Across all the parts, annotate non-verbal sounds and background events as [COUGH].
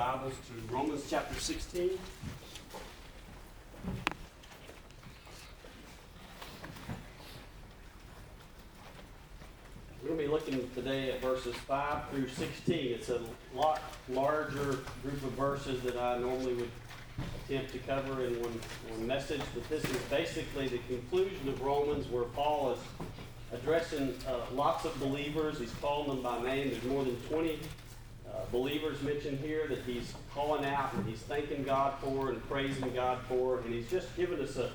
Bibles to Romans chapter 16. We're going to be looking today at verses 5 through 16. It's a lot larger group of verses that I normally would attempt to cover in one, one message, but this is basically the conclusion of Romans where Paul is addressing uh, lots of believers. He's calling them by name. There's more than 20 uh, believers mentioned here that he's calling out and he's thanking God for and praising God for. And he's just given us a,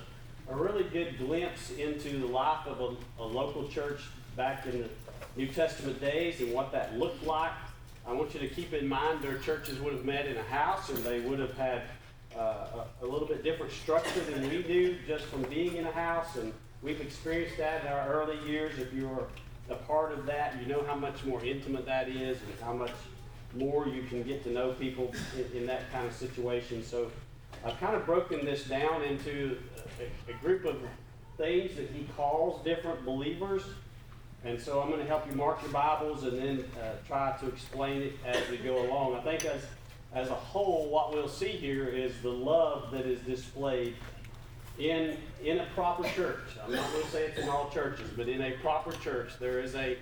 a really good glimpse into the life of a, a local church back in the New Testament days and what that looked like. I want you to keep in mind their churches would have met in a house and they would have had uh, a, a little bit different structure than we do just from being in a house. And we've experienced that in our early years. If you're a part of that, you know how much more intimate that is and how much more you can get to know people in, in that kind of situation. So I've kind of broken this down into a, a group of things that he calls different believers. And so I'm going to help you mark your Bibles and then uh, try to explain it as we go along. I think as, as a whole, what we'll see here is the love that is displayed in, in a proper church. I'm not going to say it's in all churches, but in a proper church, there is a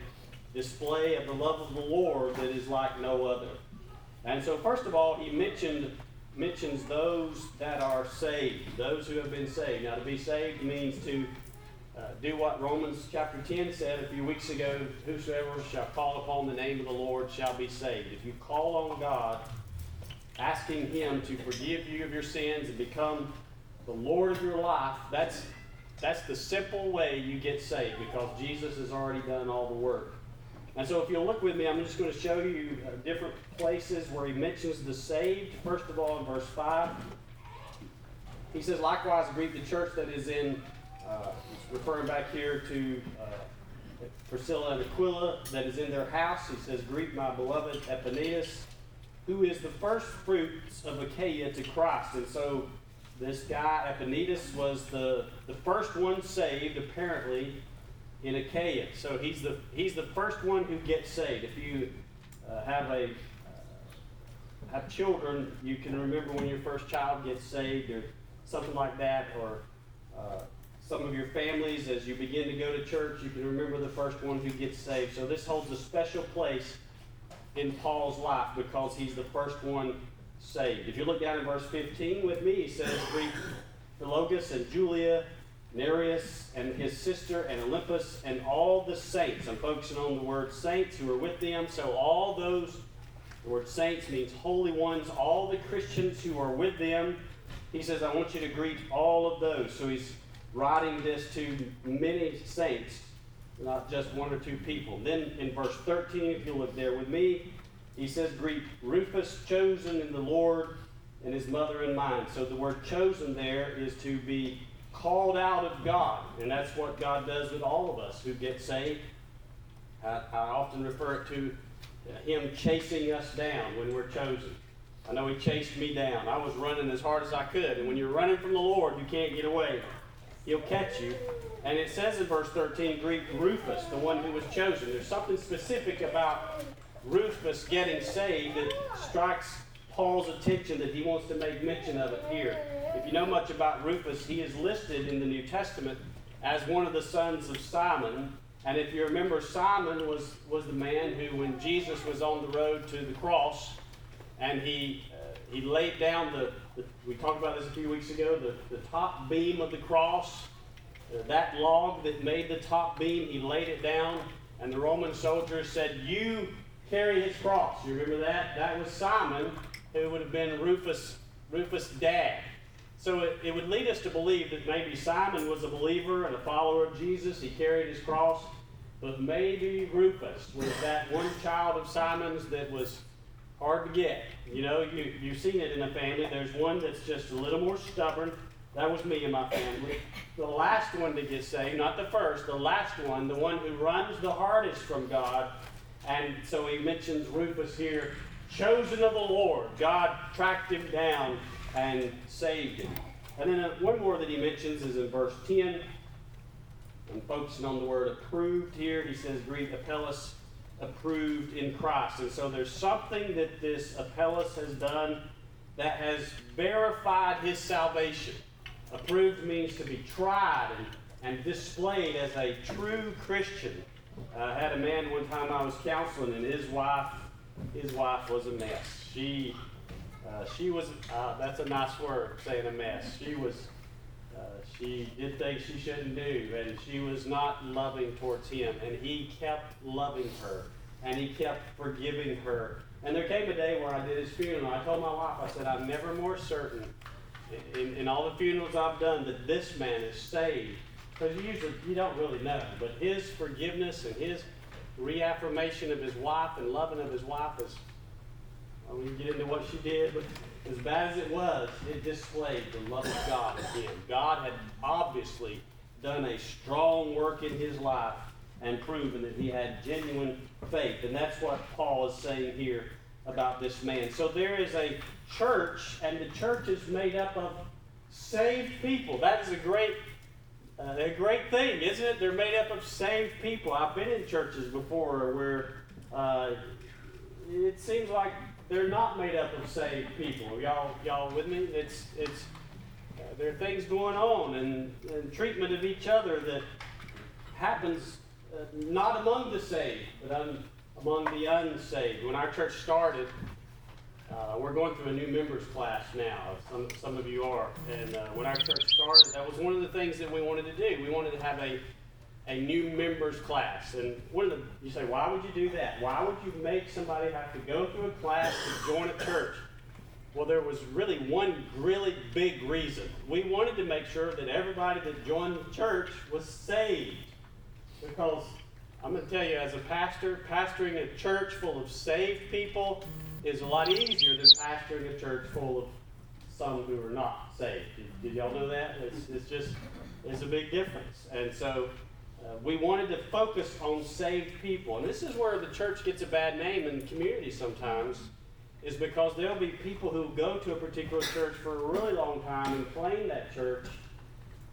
display of the love of the Lord that is like no other. And so, first of all, he mentioned mentions those that are saved, those who have been saved. Now, to be saved means to uh, do what Romans chapter 10 said a few weeks ago Whosoever shall call upon the name of the Lord shall be saved. If you call on God, asking Him to forgive you of your sins and become the Lord of your life, that's, that's the simple way you get saved because Jesus has already done all the work. And so, if you'll look with me, I'm just going to show you uh, different places where he mentions the saved. First of all, in verse 5, he says, Likewise, greet the church that is in, uh, referring back here to uh, Priscilla and Aquila, that is in their house. He says, Greet my beloved Epaenetus, who is the first fruits of Achaia to Christ. And so, this guy, Epaenetus, was the, the first one saved, apparently, in Achaia. So he's the he's the first one who gets saved. If you uh, have a uh, have children, you can remember when your first child gets saved, or something like that, or uh, some of your families as you begin to go to church, you can remember the first one who gets saved. So this holds a special place in Paul's life because he's the first one saved. If you look down in verse 15 with me, he says, "Greet Philologus and Julia." Nereus and his sister and Olympus and all the saints. I'm focusing on the word saints who are with them. So all those, the word saints means holy ones, all the Christians who are with them. He says, I want you to greet all of those. So he's writing this to many saints, not just one or two people. Then in verse 13, if you look there with me, he says, Greet Rufus, chosen in the Lord, and his mother and mine. So the word chosen there is to be called out of God. And that's what God does with all of us who get saved. I, I often refer to Him chasing us down when we're chosen. I know He chased me down. I was running as hard as I could. And when you're running from the Lord, you can't get away. He'll catch you. And it says in verse 13, Greek Rufus, the one who was chosen. There's something specific about Rufus getting saved that strikes Paul's attention that he wants to make mention of it here. If you know much about Rufus, he is listed in the New Testament as one of the sons of Simon. And if you remember, Simon was, was the man who, when Jesus was on the road to the cross, and he, uh, he laid down the, the, we talked about this a few weeks ago, the, the top beam of the cross, uh, that log that made the top beam, he laid it down, and the Roman soldiers said, You carry his cross. You remember that? That was Simon who would have been Rufus, Rufus' dad. So it, it would lead us to believe that maybe Simon was a believer and a follower of Jesus. He carried his cross. But maybe Rufus was that one child of Simon's that was hard to get. You know, you, you've seen it in a family. There's one that's just a little more stubborn. That was me and my family. The last one to get saved, not the first, the last one, the one who runs the hardest from God. And so he mentions Rufus here chosen of the Lord. God tracked him down and saved him. And then uh, one more that he mentions is in verse 10. I'm focusing on the word approved here. He says, Greet Apelles approved in Christ. And so there's something that this Apelles has done that has verified his salvation. Approved means to be tried and, and displayed as a true Christian. Uh, I had a man one time I was counseling, and his wife, his wife was a mess. She, uh, she was. Uh, that's a nice word, saying a mess. She was. Uh, she did things she shouldn't do, and she was not loving towards him. And he kept loving her, and he kept forgiving her. And there came a day where I did his funeral. I told my wife, I said, I'm never more certain in, in all the funerals I've done that this man is saved. Because usually you don't really know. But his forgiveness and his reaffirmation of his wife and loving of his wife I won't get into what she did, but as bad as it was, it displayed the love of God again. God had obviously done a strong work in his life and proven that he had genuine faith. And that's what Paul is saying here about this man. So there is a church, and the church is made up of saved people. That is a great, uh, a great thing, isn't it? They're made up of saved people. I've been in churches before where uh, it seems like they're not made up of saved people. Y'all, y'all with me? It's, it's. Uh, there are things going on and, and treatment of each other that happens uh, not among the saved, but un, among the unsaved. When our church started, uh, we're going through a new members class now. Some, some of you are. And uh, when our church started, that was one of the things that we wanted to do. We wanted to have a, a new members class. And one of the, you say, why would you do that? Why would you make somebody have to go through a class to join a church? Well, there was really one really big reason. We wanted to make sure that everybody that joined the church was saved. Because I'm going to tell you, as a pastor, pastoring a church full of saved people is a lot easier than pastoring a church full of some who are not saved. Did, did y'all know that? It's, it's just, it's a big difference. And so uh, we wanted to focus on saved people. And this is where the church gets a bad name in the community sometimes, is because there'll be people who go to a particular church for a really long time and claim that church,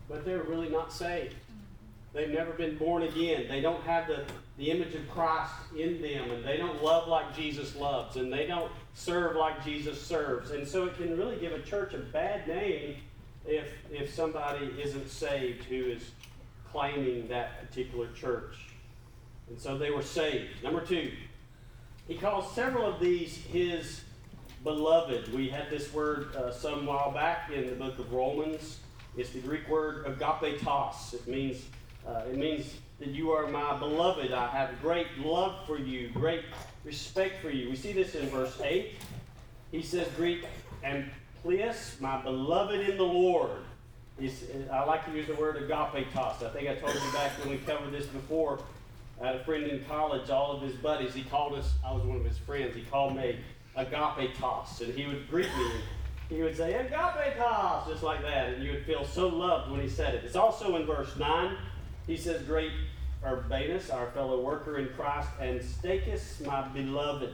but they're really not saved. They've never been born again. They don't have the, the image of Christ in them, and they don't love like Jesus loves, and they don't serve like Jesus serves. And so it can really give a church a bad name if, if somebody isn't saved who is claiming that particular church. And so they were saved. Number two, he calls several of these his beloved. We had this word uh, some while back in the book of Romans. It's the Greek word agapetos. It means uh, it means that you are my beloved. I have great love for you, great respect for you. We see this in verse 8. He says, Greek and pleas, my beloved in the Lord. He's, I like to use the word agapetos. I think I told you back when we covered this before. I had a friend in college, all of his buddies, he called us, I was one of his friends, he called me agapetos. And he would greet me. He would say, agapetos, just like that. And you would feel so loved when he said it. It's also in verse 9. He says, Great Urbanus, our fellow worker in Christ, and Stachys, my beloved.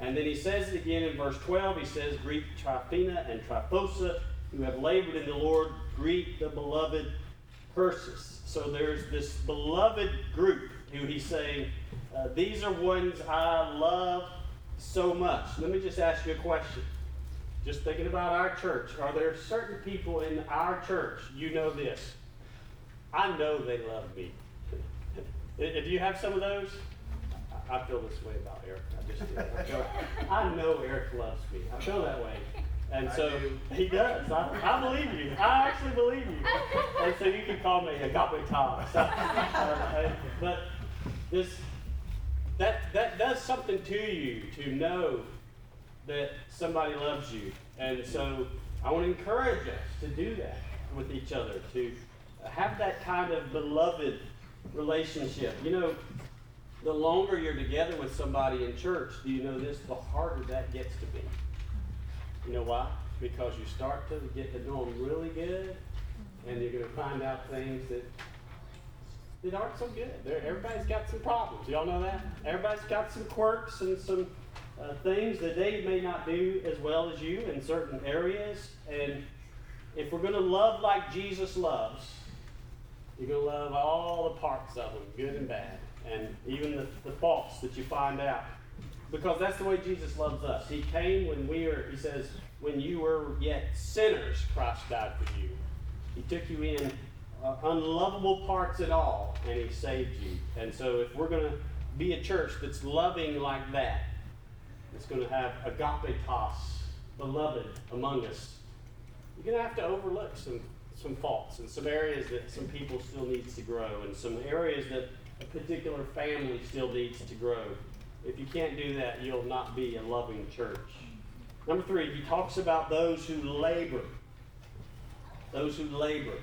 And then he says it again in verse 12. He says, Greet Tryphena and Tryphosa, who have labored in the Lord. Greet the beloved Persis. So there's this beloved group who he's saying, uh, These are ones I love so much. Let me just ask you a question. Just thinking about our church, are there certain people in our church, you know this, I know they love me. [LAUGHS] Do you have some of those? I feel this way about Eric. I just do. I, feel, I know Eric loves me. I feel that way. And so he does. I, I, believe you. I actually believe you. And so you can call me agapetos. [LAUGHS] So, uh, but this that that does something to you to know that somebody loves you. And so I want to encourage us to do that with each other, to have that kind of beloved relationship. You know, the longer you're together with somebody in church, do you know this? The harder that gets to be. You know why? Because you start to get to know them really good, and you're going to find out things that that aren't so good. They're, everybody's got some problems. Y'all know that? Everybody's got some quirks and some uh, things that they may not do as well as you in certain areas. And if we're going to love like Jesus loves, you're going to love all the parts of them, good and bad, and even the, the faults that you find out. Because that's the way Jesus loves us. He came when we are, he says, when you were yet sinners, Christ died for you. He took you in uh, unlovable parts at all, and he saved you. And so if we're going to be a church that's loving like that, it's going to have agapetos, beloved, among us, you're going to have to overlook some, some faults and some areas that some people still needs to grow and some areas that a particular family still needs to grow. If you can't do that, you'll not be a loving church. Number three, he talks about those who labor. Those who labor.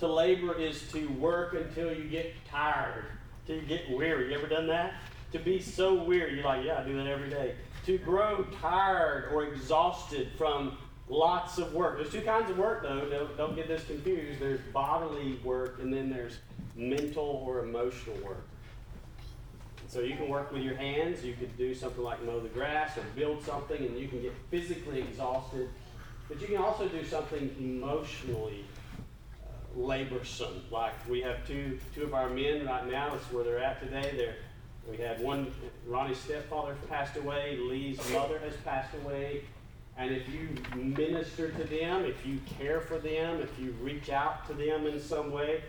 To labor is to work until you get tired, till you get weary. You ever done that? To be so weary, you're like, yeah, I do that every day. To grow tired or exhausted from lots of work. There's two kinds of work, though. Don't, don't get this confused. There's bodily work, and then there's mental or emotional work. So you can work with your hands. You could do something like mow the grass or build something, and you can get physically exhausted. But you can also do something emotionally uh, laborsome. Like we have two two of our men right now. That's where they're at today. They're we had one. Ronnie's stepfather passed away. Lee's mother has passed away. And if you minister to them, if you care for them, if you reach out to them in some way,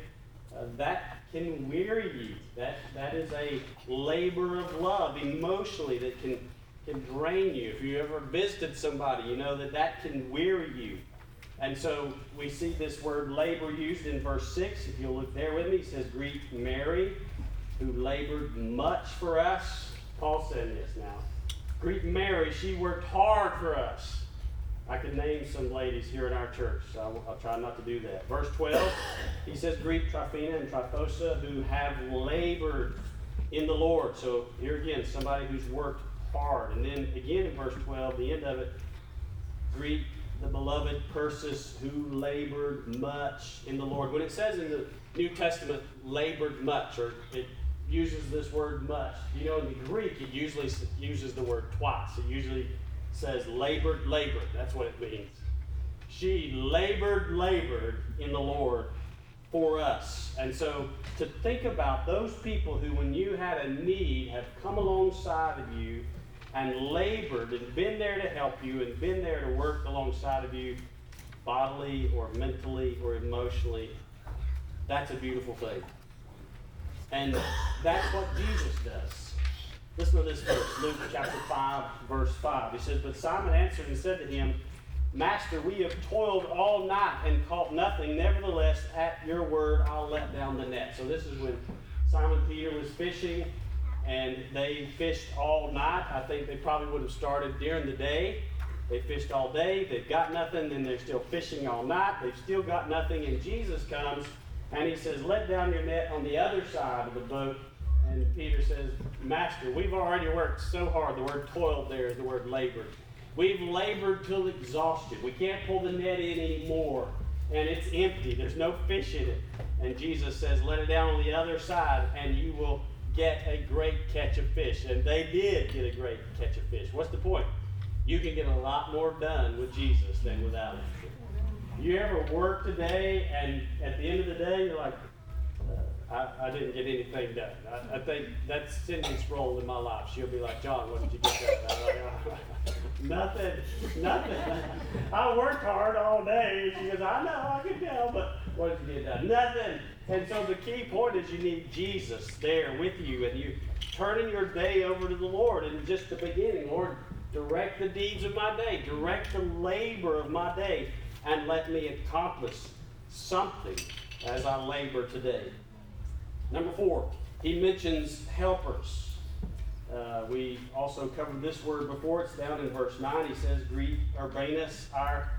uh, that can weary you. That, that is a labor of love emotionally that can, can drain you. If you ever visited somebody, you know that that can weary you. And so we see this word labor used in verse 6. If you'll look there with me, it says, Greet Mary, who labored much for us. Paul said this now. Greet Mary, she worked hard for us. I could name some ladies here in our church, so I'll, I'll, try not to do that. Verse 12, he says, Greet Tryphena and Tryphosa who have labored in the Lord. So here again, somebody who's worked hard. And then again in verse 12, the end of it, greet the beloved Persis who labored much in the Lord. When it says in the New Testament, labored much, or it uses this word much, you know, in the Greek, it usually uses the word twice. It usually says labored, labored. That's what it means. She labored, labored in the Lord for us. And so to think about those people who, when you had a need, have come alongside of you and labored and been there to help you and been there to work alongside of you bodily or mentally or emotionally, that's a beautiful thing. And that's what Jesus does. Listen to this verse, Luke chapter 5, verse 5. He says, But Simon answered and said to him, Master, we have toiled all night and caught nothing. Nevertheless, at your word, I'll let down the net. So this is when Simon Peter was fishing and they fished all night. I think they probably would have started during the day. They fished all day, they've got nothing, then they're still fishing all night, they've still got nothing, and Jesus comes and he says, Let down your net on the other side of the boat and Peter says, Master, we've already worked so hard. The word toiled there is the word labored. We've labored till exhaustion. We can't pull the net in anymore. And it's empty. There's no fish in it. And Jesus says, Let it down on the other side, and you will get a great catch of fish. And they did get a great catch of fish. What's the point? You can get a lot more done with Jesus than without him. You ever work today, and at the end of the day, you're like, uh, I, I didn't get anything done. I, I think that's Cindy's role in my life. She'll be like, John, what did you get done? Like, oh, [LAUGHS] nothing, nothing. I worked hard all day. She goes, I know, I can tell, but what did you get done? Nothing. And so the key point is you need Jesus there with you, and you turning your day over to the Lord. And just the beginning, Lord, direct the deeds of my day, direct the labor of my day, and let me accomplish something as I labor today. Number four, he mentions helpers. Uh, we also covered this word before. It's down in verse 9. He says, Greet Urbanus, our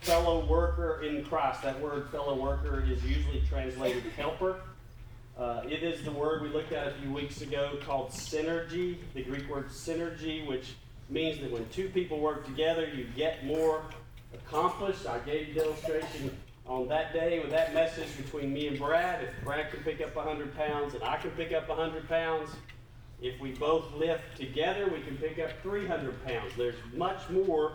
fellow worker in Christ. That word fellow worker is usually translated helper. Uh, it is the word we looked at a few weeks ago called synergy, the Greek word synergy, which means that when two people work together, you get more accomplished. I gave you the illustration on that day with that message between me and Brad, if Brad can pick up 100 pounds and I can pick up 100 pounds, if we both lift together, we can pick up 300 pounds. There's much more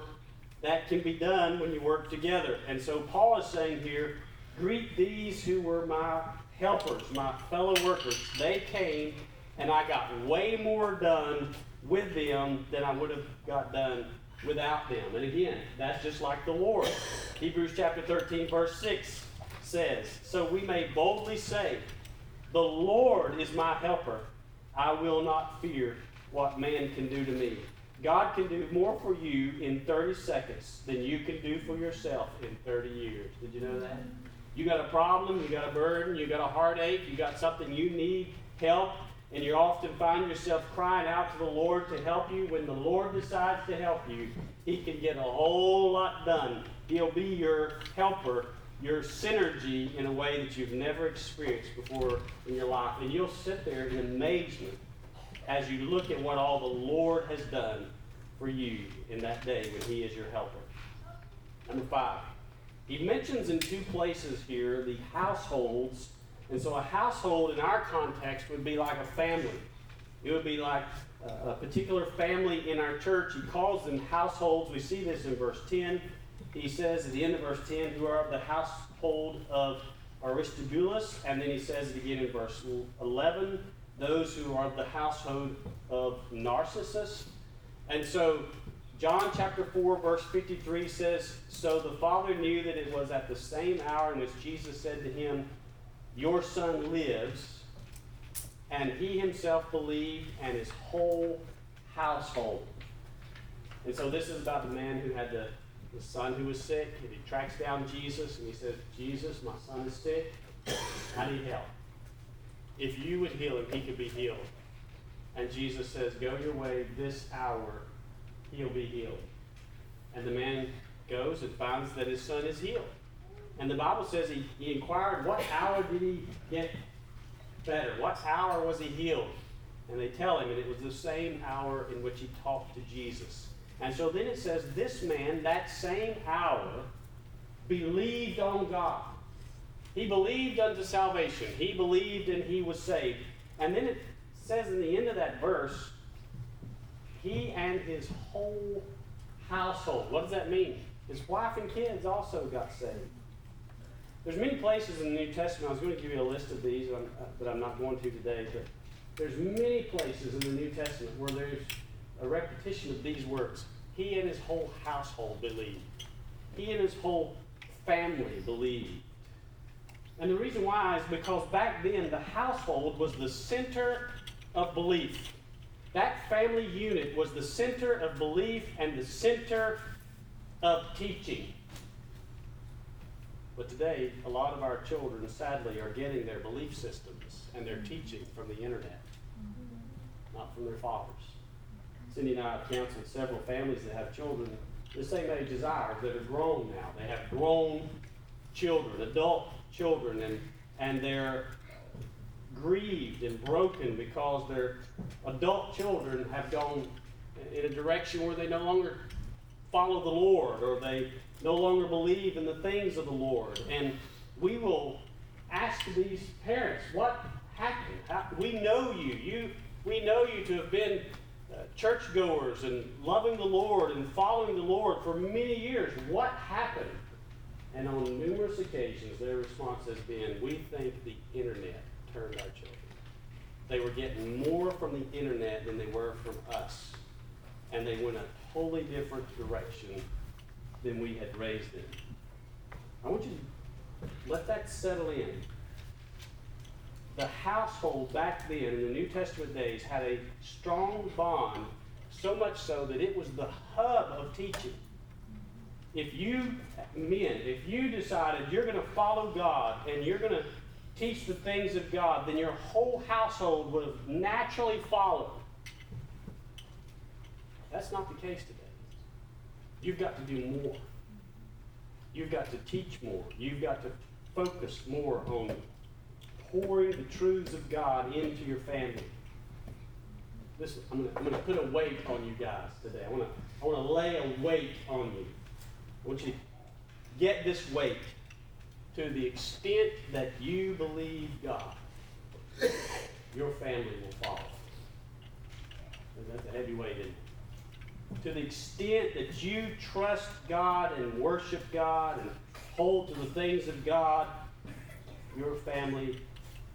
that can be done when you work together. And so Paul is saying here, greet these who were my helpers, my fellow workers. They came and I got way more done with them than I would have got done without them. And again, that's just like the Lord. Hebrews chapter 13, verse 6 says, So we may boldly say, The Lord is my helper. I will not fear what man can do to me. God can do more for you in 30 seconds than you can do for yourself in 30 years. Did you know that? You got a problem, you got a burden, you got a heartache, you got something you need help, and you often find yourself crying out to the Lord to help you. When the Lord decides to help you, He can get a whole lot done. He'll be your helper, your synergy in a way that you've never experienced before in your life. And you'll sit there in amazement as you look at what all the Lord has done for you in that day when He is your helper. Number five, He mentions in two places here the households. And so a household in our context would be like a family. It would be like a particular family in our church. He calls them households. We see this in verse 10. He says at the end of verse 10, who are of the household of Aristobulus. And then he says it again in verse 11, those who are of the household of Narcissus. And so John chapter 4, verse 53 says, So the Father knew that it was at the same hour in which Jesus said to him, Your son lives. And he himself believed, and his whole household. And so this is about the man who had the, the son who was sick, and he tracks down Jesus, and he says, Jesus, my son is sick. I need help. If you would heal him, he could be healed. And Jesus says, Go your way this hour, he'll be healed. And the man goes and finds that his son is healed. And the Bible says he, he inquired, What hour did he get better? What hour was he healed? And they tell him, and it was the same hour in which he talked to Jesus. And so then it says, This man, that same hour, believed on God. He believed unto salvation. He believed and he was saved. And then it says in the end of that verse, he and his whole household. What does that mean? His wife and kids also got saved. There's many places in the New Testament. I was going to give you a list of these, but uh, I'm not going to today. But there's many places in the New Testament where there's a repetition of these words. He and his whole household believed. He and his whole family believed. And the reason why is because back then the household was the center of belief. That family unit was the center of belief and the center of teaching. But today, a lot of our children, sadly, are getting their belief systems and their teaching from the internet, not from their fathers. Cindy and I have counseled several families that have children the same age as ours that are grown now. They have grown children, adult children, and, and they're grieved and broken because their adult children have gone in a direction where they no longer follow the Lord or they no longer believe in the things of the Lord. And we will ask these parents, what happened? How, we know you. You we know you to have been uh, churchgoers and loving the Lord and following the Lord for many years. What happened? And on numerous occasions, their response has been, We think the internet turned our children. They were getting more from the internet than they were from us. And they went a totally different direction than we had raised them. I want you to let that settle in. The household back then in the New Testament days had a strong bond, so much so that it was the hub of teaching. If you, men, if you decided you're going to follow God and you're going to teach the things of God, then your whole household would have naturally followed. That's not the case today. You've got to do more. You've got to teach more. You've got to focus more on pouring the truths of God into your family. Listen, I'm going to put a weight on you guys today. I want to I want to lay a weight on you. I want you to get this weight to the extent that you believe God. Your family will follow. That's a heavy weight, isn't it? To the extent that you trust God and worship God and hold to the things of God, your family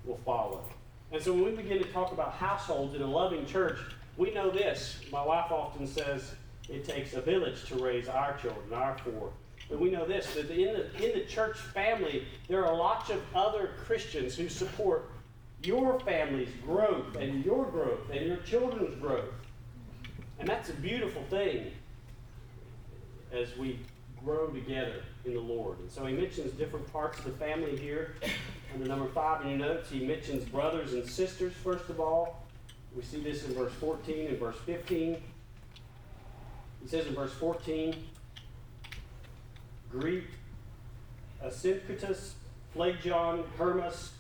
will follow. And so when we begin to talk about households in a loving church, we know this. My wife often says it takes a village to raise our children, our four. But we know this that in the, in the church family, there are lots of other Christians who support your family's growth and your growth and your children's growth. And that's a beautiful thing as we grow together in the Lord. And so he mentions different parts of the family here. Under number five in your notes, he mentions brothers and sisters, first of all. We see this in verse 14 and verse 15. He says in verse 14, Greet Asyncritus, Phlegon, Hermas,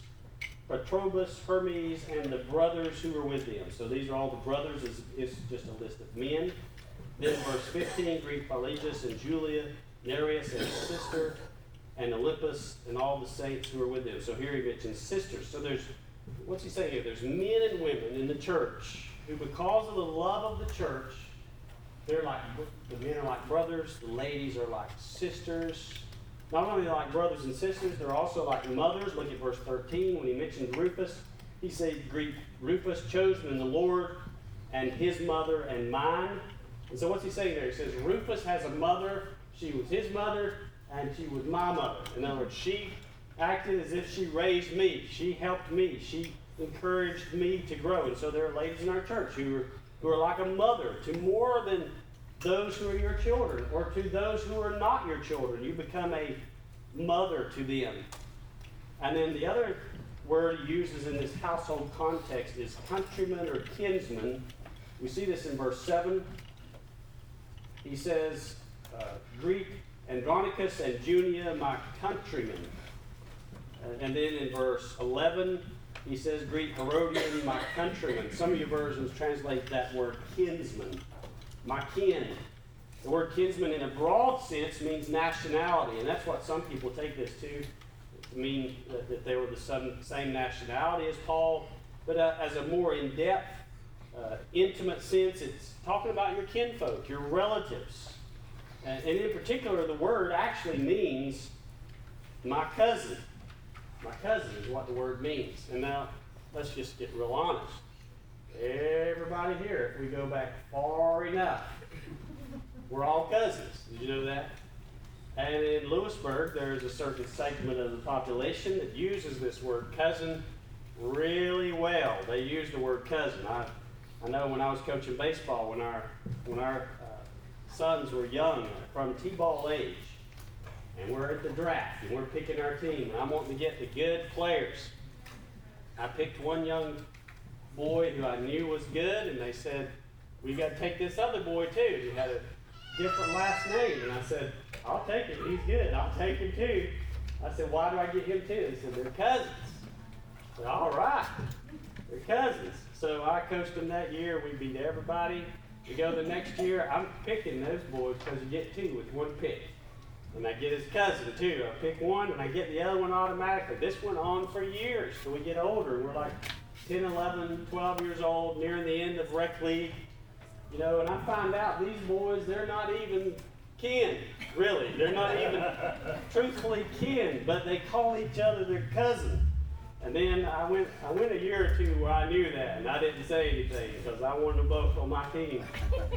Patrobus, Hermes, and the brothers who were with them. So these are all the brothers. It's, it's just a list of men. Then verse 15, Greek Philologus and Julia, Nereus and his sister, and Olympus, and all the saints who are with them. So here he mentions sisters. So there's, what's he saying here? There's men and women in the church who, because of the love of the church, they're like, the men are like brothers, the ladies are like sisters. Not only like brothers and sisters, they're also like mothers. Look at verse 13 when he mentions Rufus. He said, Greet Rufus, chosen in the Lord, and his mother and mine. And so what's he saying there? He says, Rufus has a mother. She was his mother, and she was my mother. In other words, she acted as if she raised me. She helped me. She encouraged me to grow. And so there are ladies in our church who are, who are like a mother to more than those who are your children or to those who are not your children. You become a mother to them. And then the other word uses in this household context is countryman or kinsman. We see this in verse 7. He says, uh, Greet Andronicus and Junia, my countrymen. Uh, and then in verse 11, he says, Greet Herodion, my countrymen. Some of your versions translate that word kinsman my kin. The word kinsman, in a broad sense, means nationality, and that's what some people take this to, to mean that, that they were the same nationality as Paul. But uh, as a more in depth, uh, intimate sense, it's talking about your kinfolk, your relatives. And, and in particular, the word actually means my cousin. My cousin is what the word means. And now, let's just get real honest. Everybody here, if we go back far enough, we're all cousins. Did you know that? And in Lewisburg, there's a certain segment of the population that uses this word cousin really well. They use the word cousin. I, I know when I was coaching baseball, when our when our uh, sons were young, from t-ball age, and we're at the draft and we're picking our team, and I'm wanting to get the good players. I picked one young boy who I knew was good, and they said, We got to take this other boy too. He had a different last name. And I said, I'll take him. He's good. I'll take him too. I said, Why do I get him too? They said, They're cousins. I said, All right. They're cousins. So I coached them that year. We beat everybody. We go the next year. I'm picking those boys because you get two with one pick. And I get his cousin too. I pick one and I get the other one automatically. This went on for years till we get older. And we're like, 10, 11, 12 years old, nearing the end of rec league. You know, and I find out these boys, they're not even kin, really. They're not even [LAUGHS] truthfully kin, but they call each other their cousin. And then I went, I went a year or two where I knew that, and I didn't say anything because I wanted them both on my team.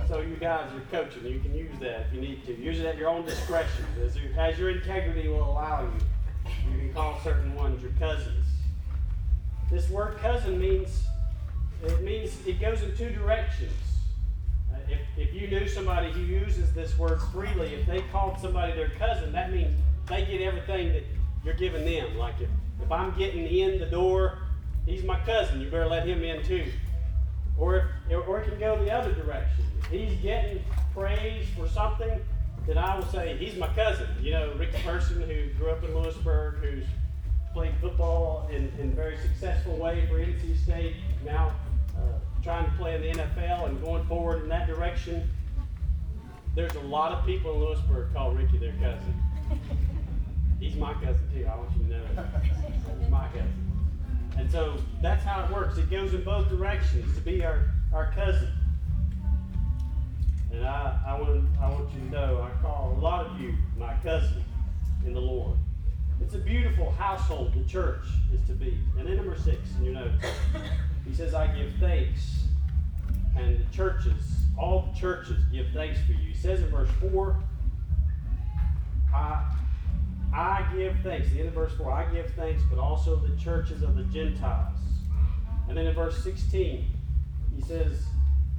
So you guys are coaching. You can use that if you need to. Use it at your own discretion, as your, as your integrity will allow you. You can call certain ones your cousins. This word cousin means it means it goes in two directions. Uh, if, if you knew somebody who uses this word freely, if they called somebody their cousin, that means they get everything that you're giving them. Like if, if I'm getting in the door, he's my cousin, you better let him in too. Or if or it can go the other direction. If he's getting praise for something, then I will say he's my cousin. You know, Rick Person who grew up in Lewisburg, who's played football in, in a very successful way for NC State, now uh, trying to play in the NFL and going forward in that direction. There's a lot of people in Lewisburg call Ricky their cousin. [LAUGHS] He's my cousin too. I want you to know that. He's my cousin. And so that's how it works. It goes in both directions to be our, our cousin. And I, I, want, I want you to know I call a lot of you my cousin in the Lord. It's a beautiful household the church is to be. And then number six in your notes, he says, I give thanks. And the churches, all the churches give thanks for you. He says in verse 4, I, I give thanks. The end of verse 4, I give thanks, but also the churches of the Gentiles. And then in verse 16, he says,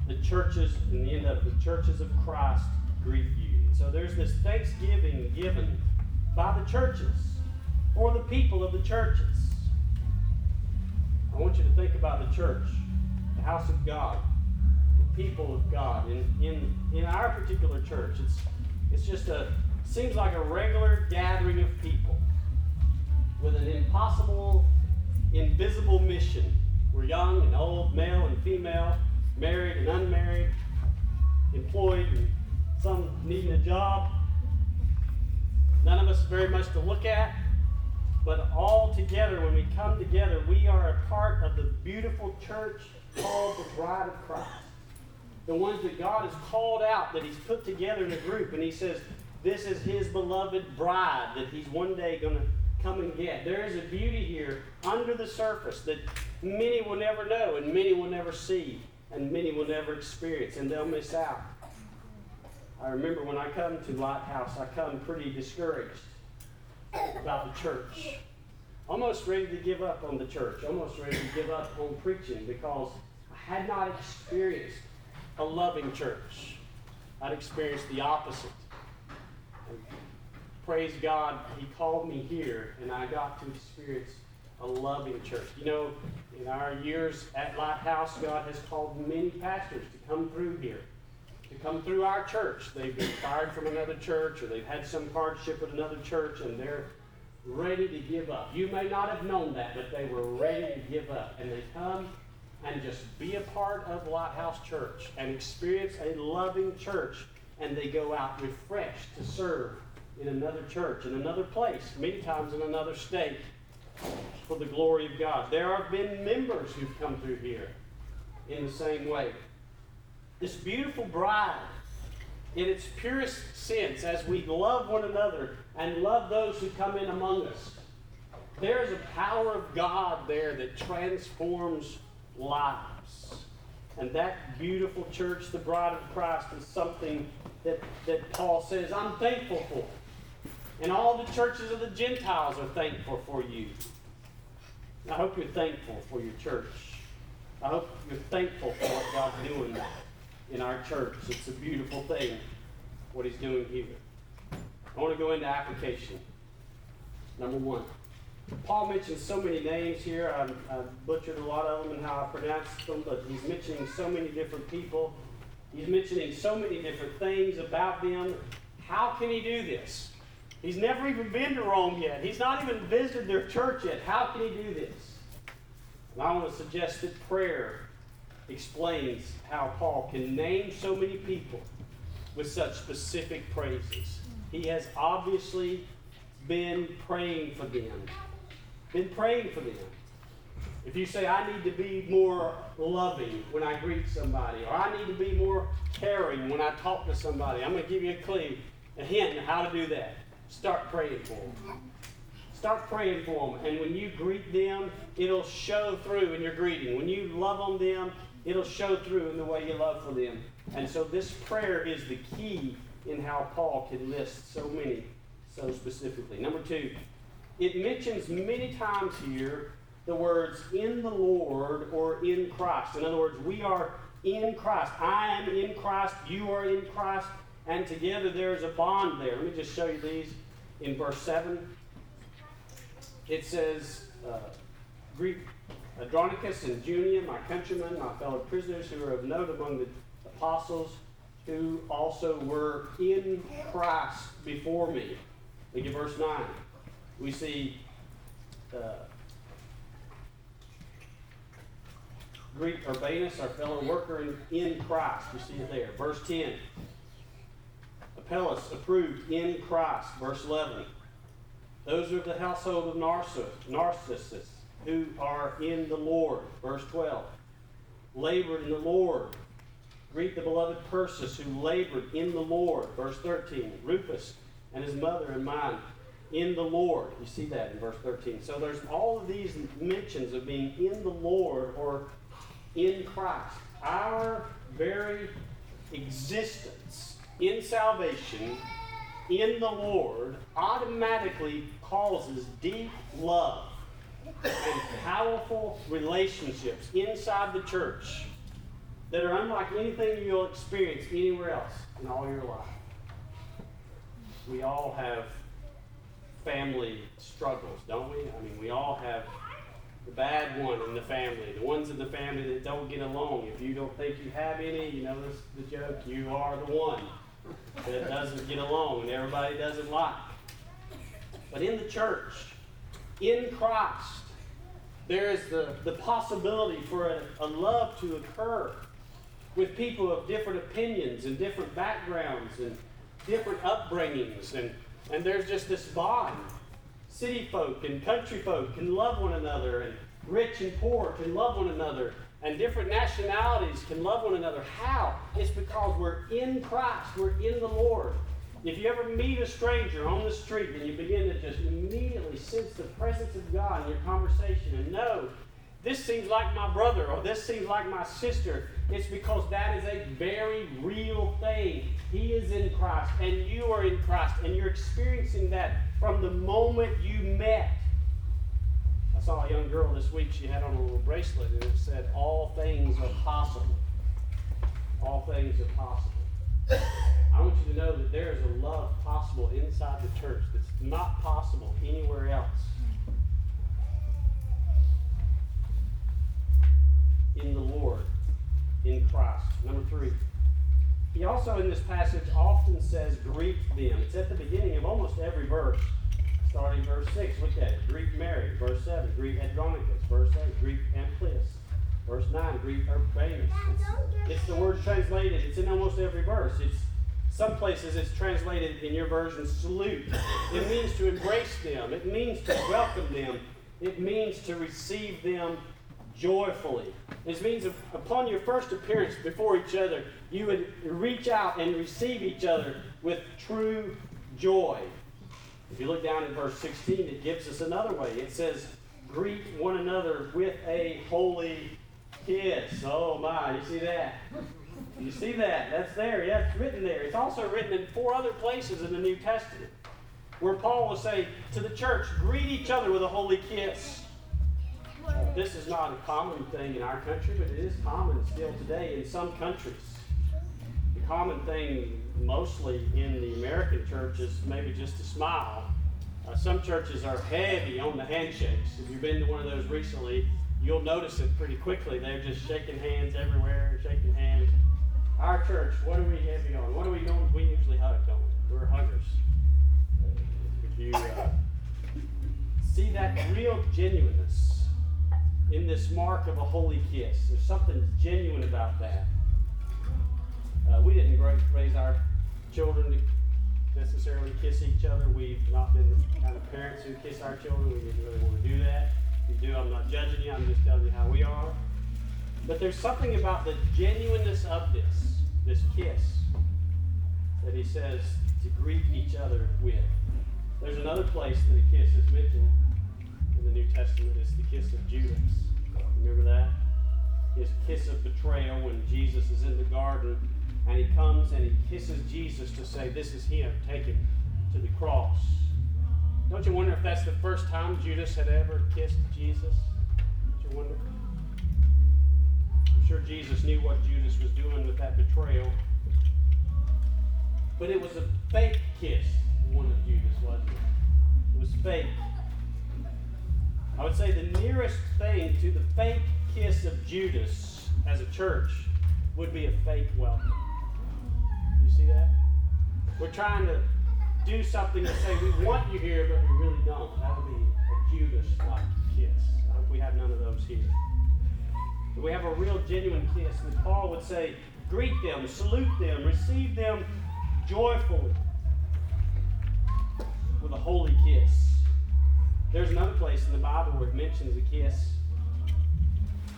the churches, in the end of the churches of Christ greet you. And so there's this thanksgiving given by the churches for the people of the churches. I want you to think about the church, the house of God, the people of God. In, in, in our particular church, it's, it's just a, seems like a regular gathering of people with an impossible, invisible mission. We're young and old, male and female, married and unmarried, employed and some needing a job. None of us very much to look at, but all together, when we come together, we are a part of the beautiful church called the Bride of Christ. The ones that God has called out, that He's put together in a group, and He says, This is His beloved bride that He's one day going to come and get. There is a beauty here under the surface that many will never know, and many will never see, and many will never experience, and they'll miss out. I remember when I come to Lighthouse, I come pretty discouraged about the church. Almost ready to give up on the church, almost ready to give up on preaching because I had not experienced a loving church. I'd experienced the opposite. And praise God, He called me here and I got to experience a loving church. You know, in our years at Lighthouse, God has called many pastors to come through here come through our church. They've been fired from another church or they've had some hardship with another church and they're ready to give up. You may not have known that, but they were ready to give up. And they come and just be a part of Lighthouse Church and experience a loving church. And they go out refreshed to serve in another church, in another place, many times in another state for the glory of God. There have been members who've come through here in the same way. This beautiful bride, in its purest sense, as we love one another and love those who come in among us, there is a power of God there that transforms lives. And that beautiful church, the bride of Christ, is something that, that Paul says, I'm thankful for. And all the churches of the Gentiles are thankful for you. I hope you're thankful for your church. I hope you're thankful for what God's doing in our church. It's a beautiful thing, what he's doing here. I want to go into application. Number one. Paul mentions so many names here. I, I butchered a lot of them and how I pronounced them, but he's mentioning so many different people. He's mentioning so many different things about them. How can he do this? He's never even been to Rome yet. He's not even visited their church yet. How can he do this? And I want to suggest that prayer explains how Paul can name so many people with such specific praises. He has obviously been praying for them. Been praying for them. If you say, I need to be more loving when I greet somebody, or I need to be more caring when I talk to somebody, I'm going to give you a clue, a hint on how to do that. Start praying for them. Start praying for them. And when you greet them, it'll show through in your greeting. When you love on them, it'll show through in the way you love for them. And so this prayer is the key in how Paul can list so many so specifically. Number two, it mentions many times here the words in the Lord or in Christ. In other words, we are in Christ. I am in Christ. You are in Christ. And together there's a bond there. Let me just show you these in verse 7. It says, uh, Greek Andronicus and Junia, my countrymen, my fellow prisoners who are of note among the apostles, who also were in Christ before me. Look at verse 9. We see uh, Greek Urbanus, our fellow worker in, in Christ. You see it there. Verse 10. Apelles, approved in Christ. Verse 11. Those are of the household of Narcissus. Narcissus who are in the Lord. Verse 12. Labored in the Lord. Greet the beloved Persis who labored in the Lord. Verse 13. Rufus and his mother and mine. in the Lord. You see that in verse 13. So there's all of these mentions of being in the Lord or in Christ. Our very existence in salvation in the Lord automatically causes deep love and powerful relationships inside the church that are unlike anything you'll experience anywhere else in all your life. We all have family struggles, don't we? I mean, we all have the bad one in the family, the ones in the family that don't get along. If you don't think you have any, you know this, the joke, you are the one that doesn't get along and everybody doesn't like. But in the church, in Christ, there is the, the possibility for a, a love to occur with people of different opinions and different backgrounds and different upbringings. And, and there's just this bond. City folk and country folk can love one another, and rich and poor can love one another, and different nationalities can love one another. How? It's because we're in Christ, we're in the Lord. If you ever meet a stranger on the street and you begin to just immediately sense the presence of God in your conversation and know this seems like my brother or this seems like my sister, it's because that is a very real thing. He is in Christ and you are in Christ and you're experiencing that from the moment you met. I saw a young girl this week, she had on a little bracelet and it said, All things are possible. All things are possible. I want you to know that there is a love possible inside the church that's not possible anywhere else. In the Lord, in Christ. Number three, he also in this passage often says, greet them. It's at the beginning of almost every verse. Starting verse 6, look at it. Greet Mary. Verse 7, greet Andronicus. Verse 8, greet Amplias. Verse 9, greet Urbanus. It's, it's the word translated. It's in almost every verse. It's some places it's translated in your version salute. It means to embrace them. It means to welcome them. It means to receive them joyfully. This means upon your first appearance before each other, you would reach out and receive each other with true joy. If you look down in verse 16, it gives us another way. It says, Greet one another with a holy kiss. Oh my, you see that? You see that? That's there. Yeah, it's written there. It's also written in four other places in the New Testament where Paul will say to the church, Greet each other with a holy kiss. This is not a common thing in our country, but it is common still today in some countries. The common thing mostly in the American church is maybe just a smile. Uh, some churches are heavy on the handshakes. If you've been to one of those recently, you'll notice it pretty quickly. They're just shaking hands everywhere, shaking hands. Our church, what are we heavy on? What are we doing? We usually hug, don't we? We're huggers. If you uh, see that real genuineness in this mark of a holy kiss, there's something genuine about that. Uh, we didn't raise our children to necessarily kiss each other. We've not been the kind of parents who kiss our children. We didn't really want to do that. You do, I'm not judging you. I'm just telling you how we are. But there's something about the genuineness of this, this kiss, that he says to greet each other with. There's another place that a kiss is mentioned in the New Testament. It's the kiss of Judas. Remember that? His kiss of betrayal when Jesus is in the garden and he comes and he kisses Jesus to say, This is him, take him to the cross. Don't you wonder if that's the first time Judas had ever kissed Jesus? Don't you wonder? I'm sure Jesus knew what Judas was doing with that betrayal. But it was a fake kiss, one of Judas, wasn't it? It was fake. I would say the nearest thing to the fake kiss of Judas as a church would be a fake welcome You see that? We're trying to do something to say we want you here, but we really don't. That would be a Judas-like kiss. I hope we have none of those here. But we have a real genuine kiss. And Paul would say, greet them, salute them, receive them joyfully with a holy kiss. There's another place in the Bible where it mentions a kiss.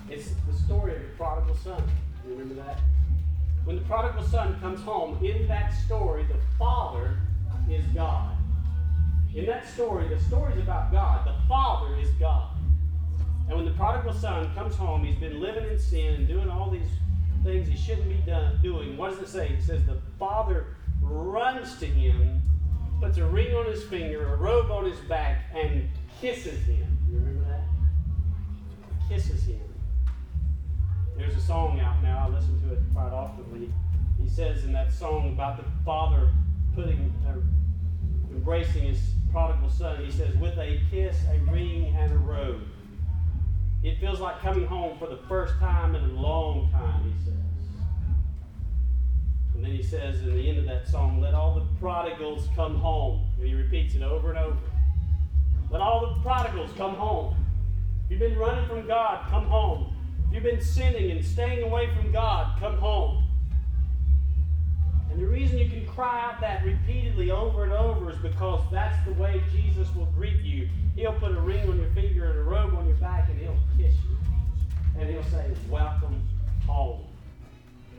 It's the story of the prodigal son. You remember that? When the prodigal son comes home, in that story, the father is God. In that story, the story is about God. The Father is God. And when the prodigal son comes home, he's been living in sin and doing all these things he shouldn't be done, doing. What does it say? It says the father runs to him, puts a ring on his finger, a robe on his back, and kisses him. You remember that? Kisses him. There's a song out now. I listen to it quite often. He says in that song about the father putting, uh, embracing his prodigal son. He says, "With a kiss, a ring, and a robe." It feels like coming home for the first time in a long time, he says. And then he says in the end of that song, Let all the prodigals come home. And he repeats it over and over. Let all the prodigals come home. If you've been running from God, come home. If you've been sinning and staying away from God, come home. And the reason you can cry out that repeatedly over and over is because that's the way Jesus will greet you. He'll put a ring on your finger and a robe on your back, and he'll kiss you. And he'll say, Welcome home.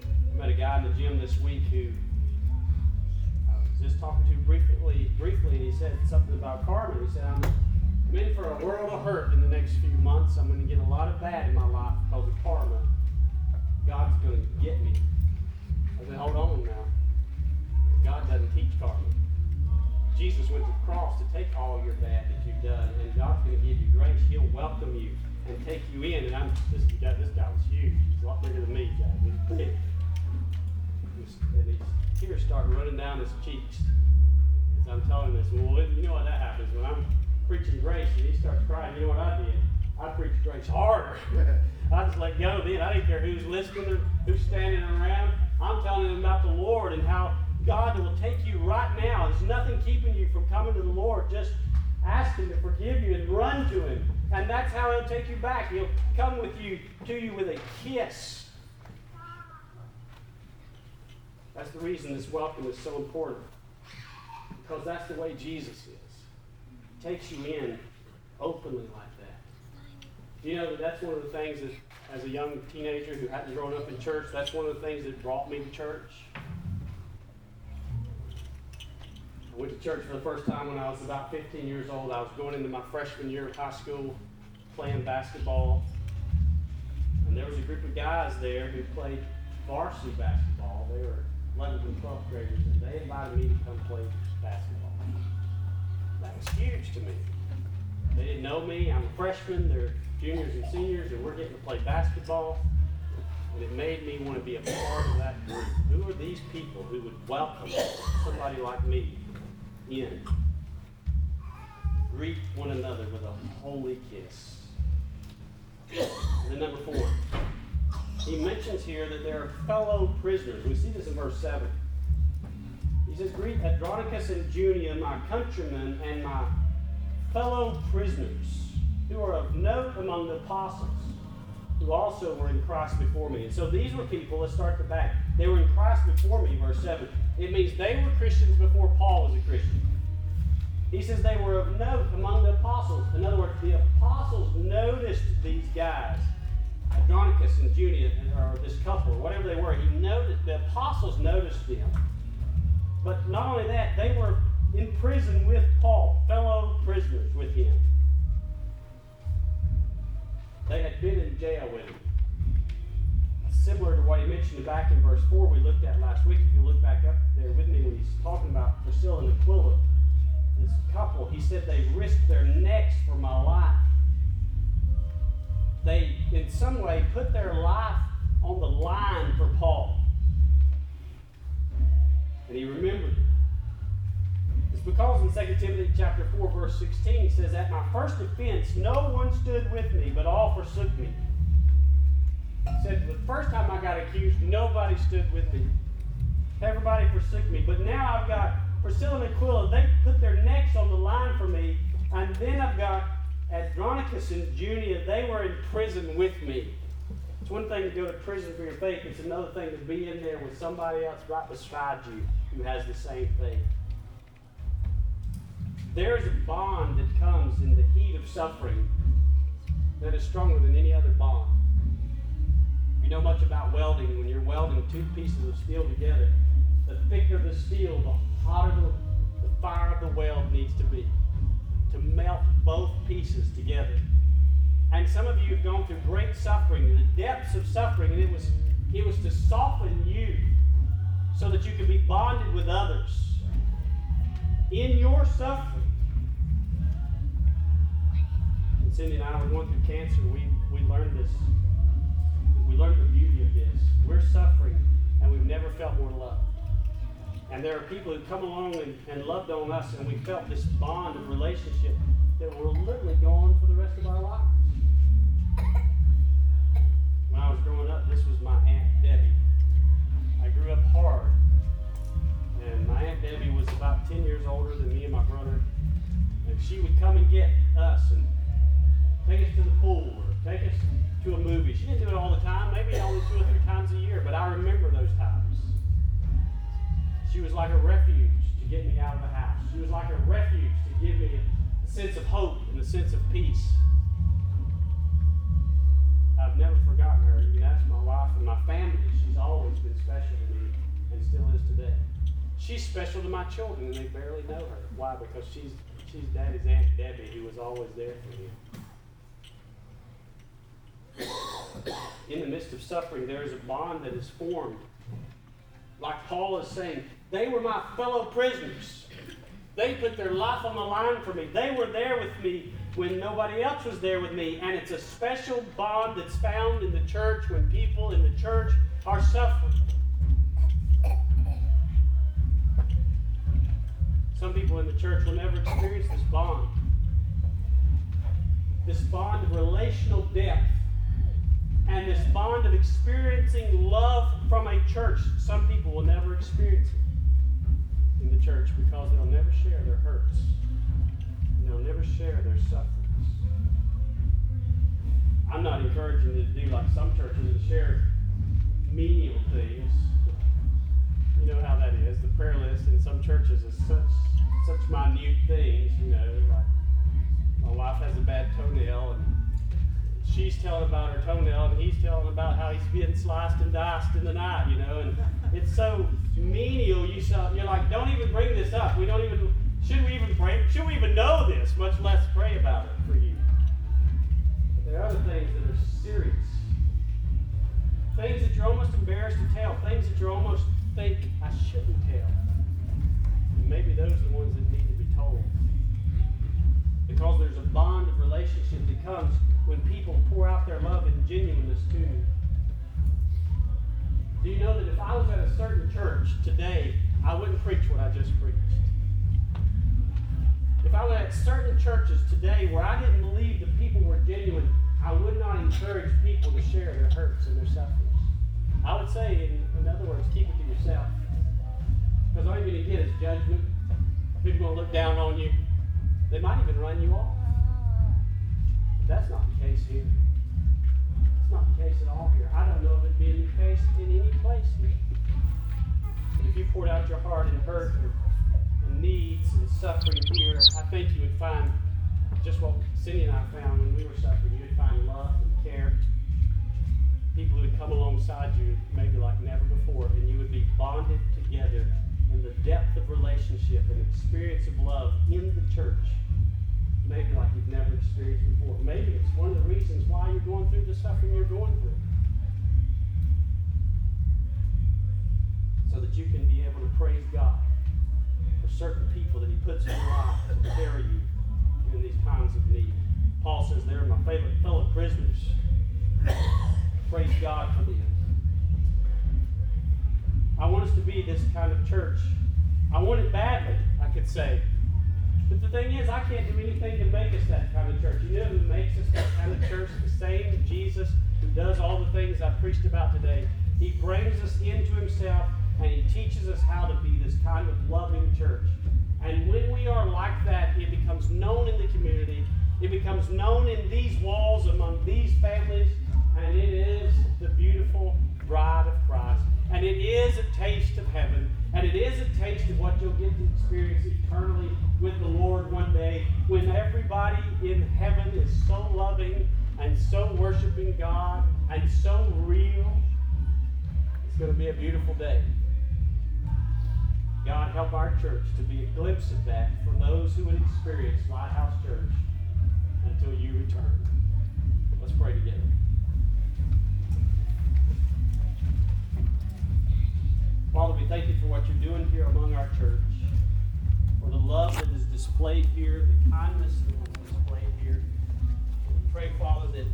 I met a guy in the gym this week who I was just talking to briefly, briefly, and he said something about karma. He said, I'm, I'm in for a world of hurt in the next few months. I'm going to get a lot of bad in my life because of karma. God's going to get me. I said, hold on now. God doesn't teach karma. Jesus went to the cross to take all your bad that you've done, and God's going to give you grace. He'll welcome you and take you in. And I'm this guy. This guy was huge. He's a lot bigger than me, Jack. He's. And his tears start running down his cheeks as I'm telling this. Well, you know what that happens when I'm preaching grace and he starts crying. You know what I did? I preached grace harder. [LAUGHS] I just let go then. I didn't care who's listening or who's standing around. I'm telling them about the Lord and how God will take you right now. There's nothing keeping you from coming to the Lord. Just ask Him to forgive you and run to Him. And that's how He'll take you back. He'll come with you to you with a kiss. That's the reason this welcome is so important. Because that's the way Jesus is. He takes you in openly like that. You know that that's one of the things that, as a young teenager who hadn't grown up in church, that's one of the things that brought me to church? I went to church for the first time when I was about 15 years old. I was going into my freshman year of high school playing basketball. And there was a group of guys there who played varsity basketball. They were 11th and 12th graders, and they invited me to come play basketball. That was huge to me. They didn't know me. I'm a freshman. They're juniors and seniors, and we're getting to play basketball. And it made me want to be a part of that group. Who are these people who would welcome somebody like me in. Greet one another with a holy kiss. And then number four, he mentions here that they are fellow prisoners. We see this in verse 7. He says, Greet Andronicus and Junia, my countrymen, and my fellow prisoners, who are of note among the apostles, who also were in Christ before me. And so these were people, let's start the back. They were in Christ before me, verse 7. It means they were Christians before Paul was a Christian. He says they were of note among the apostles. In other words, the apostles noticed these guys, Andronicus and Junia, or this couple, or whatever they were. He noted the apostles noticed them. But not only that, they were in prison with Paul, fellow prisoners with him. They had been in jail with him similar to what he mentioned back in verse 4 we looked at last week. If you look back up there with me when he's talking about Priscilla and Aquila, this couple, he said they risked their necks for my life. They, in some way, put their life on the line for Paul. And he remembered It's because in 2 Timothy chapter 4, verse 16, he says, At my first offense, no one stood with me, but all forsook me said the first time I got accused, nobody stood with me. Everybody forsook me. But now I've got Priscilla and Aquila, they put their necks on the line for me. And then I've got Andronicus and Junia, they were in prison with me. It's one thing to go to prison for your faith, it's another thing to be in there with somebody else right beside you who has the same faith. There's a bond that comes in the heat of suffering that is stronger than any other bond know much about welding, when you're welding two pieces of steel together, the thicker the steel, the hotter the, the fire of the weld needs to be. to melt both pieces together. And some of you have gone through great suffering, the depths of suffering, and it was it was to soften you so that you could be bonded with others in your suffering. And Cindy and I were going through cancer. We we learned this. We learned the beauty of this. We're suffering, and we've never felt more love. And there are people who come along and, and loved on us, and we felt this bond of relationship that will literally go on for the rest of our lives. A sense of peace. I've never forgotten her. You can ask my wife and my family. She's always been special to me and still is today. She's special to my children, and they barely know her. Why? Because she's she's Daddy's Aunt Debbie, who was always there for me. In the midst of suffering, there is a bond that is formed. Like Paul is saying, they were my fellow prisoners. They put their life on the line for me. They were there with me when nobody else was there with me. And it's a special bond that's found in the church when people in the church are suffering. Some people in the church will never experience this bond. This bond of relational depth and this bond of experiencing love from a church. Some people will never experience it in the church because they'll never share their hurts. And they'll never share their sufferings. I'm not encouraging you to do like some churches and share menial things. You know how that is. The prayer list in some churches is such such minute things, you know, like my wife has a bad toenail and she's telling about her toenail and he's telling about how he's being sliced and diced in the night, you know, and it's so menial. You saw, you're like, don't even bring this up. We don't even should we even pray? Should we even know this? Much less pray about it for you. But there are other things that are serious. Things that you're almost embarrassed to tell. Things that you almost think I shouldn't tell. And maybe those are the ones that need to be told. Because there's a bond of relationship that comes when people pour out their love and genuineness to you. Do you know that if I was at a certain church today, I wouldn't preach what I just preached? If I was at certain churches today where I didn't believe the people were genuine, I would not encourage people to share their hurts and their sufferings. I would say, in, in other words, keep it to yourself. Because all you're going to get is judgment. People are going to look down on you. They might even run you off. But That's not the case here. Not the case at all here. I don't know of it being the case in any place here. If you poured out your heart and hurt and, and needs and suffering here, I think you would find just what Cindy and I found when we were suffering. You would find love and care. People who would come alongside you maybe like never before, and you would be bonded together in the depth of relationship and experience of love in the church maybe like you've never experienced before. Maybe it's one of the reasons why you're going through the suffering you're going through. So that you can be able to praise God for certain people that He puts in your life to carry you in these times of need. Paul says they're my favorite fellow prisoners. praise God for them. I want us to be this kind of church. I want it badly, I could say. But the thing is, I can't do anything to make us that kind of church. You know who makes us that kind of church? The same Jesus who does all the things I preached about today. He brings us into himself and he teaches us how to be this kind of loving church. And when we are like that, it becomes known in the community. It becomes known in these walls among these families. And it is the beautiful bride of Christ. And it is a taste of heaven. And it is a taste of what you'll get to experience eternally with the Lord one day when everybody in heaven is so loving and so worshiping God and so real. It's going to be a beautiful day. God, help our church to be a glimpse of that for those who would experience Lighthouse Church until you return. Let's pray together. Father, we thank you for what you're doing here among our church, for the love that is displayed here, the kindness that is displayed here. We pray, Father, that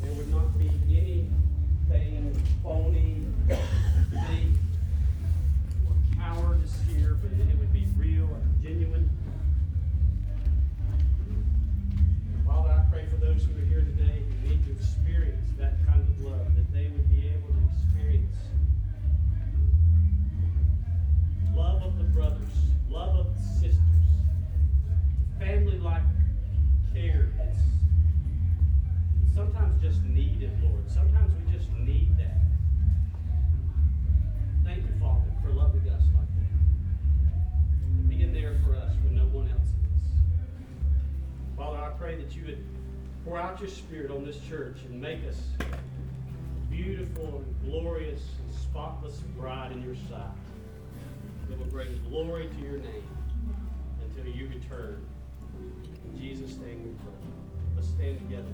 there would not be anything phony, fake, or cowardice here, but it would be real and genuine. Father, I pray for those who are here today who need to experience that kind of love, that they would be able to love of the brothers, love of the sisters, family like care that's sometimes just needed, Lord. Sometimes we just need that. Thank you, Father, for loving us like that. And being there for us when no one else is. Father, I pray that you would pour out your spirit on this church and make us beautiful and glorious and spotless bride in your sight that will bring glory to your name until you return. In Jesus' name we pray. Let's stand together.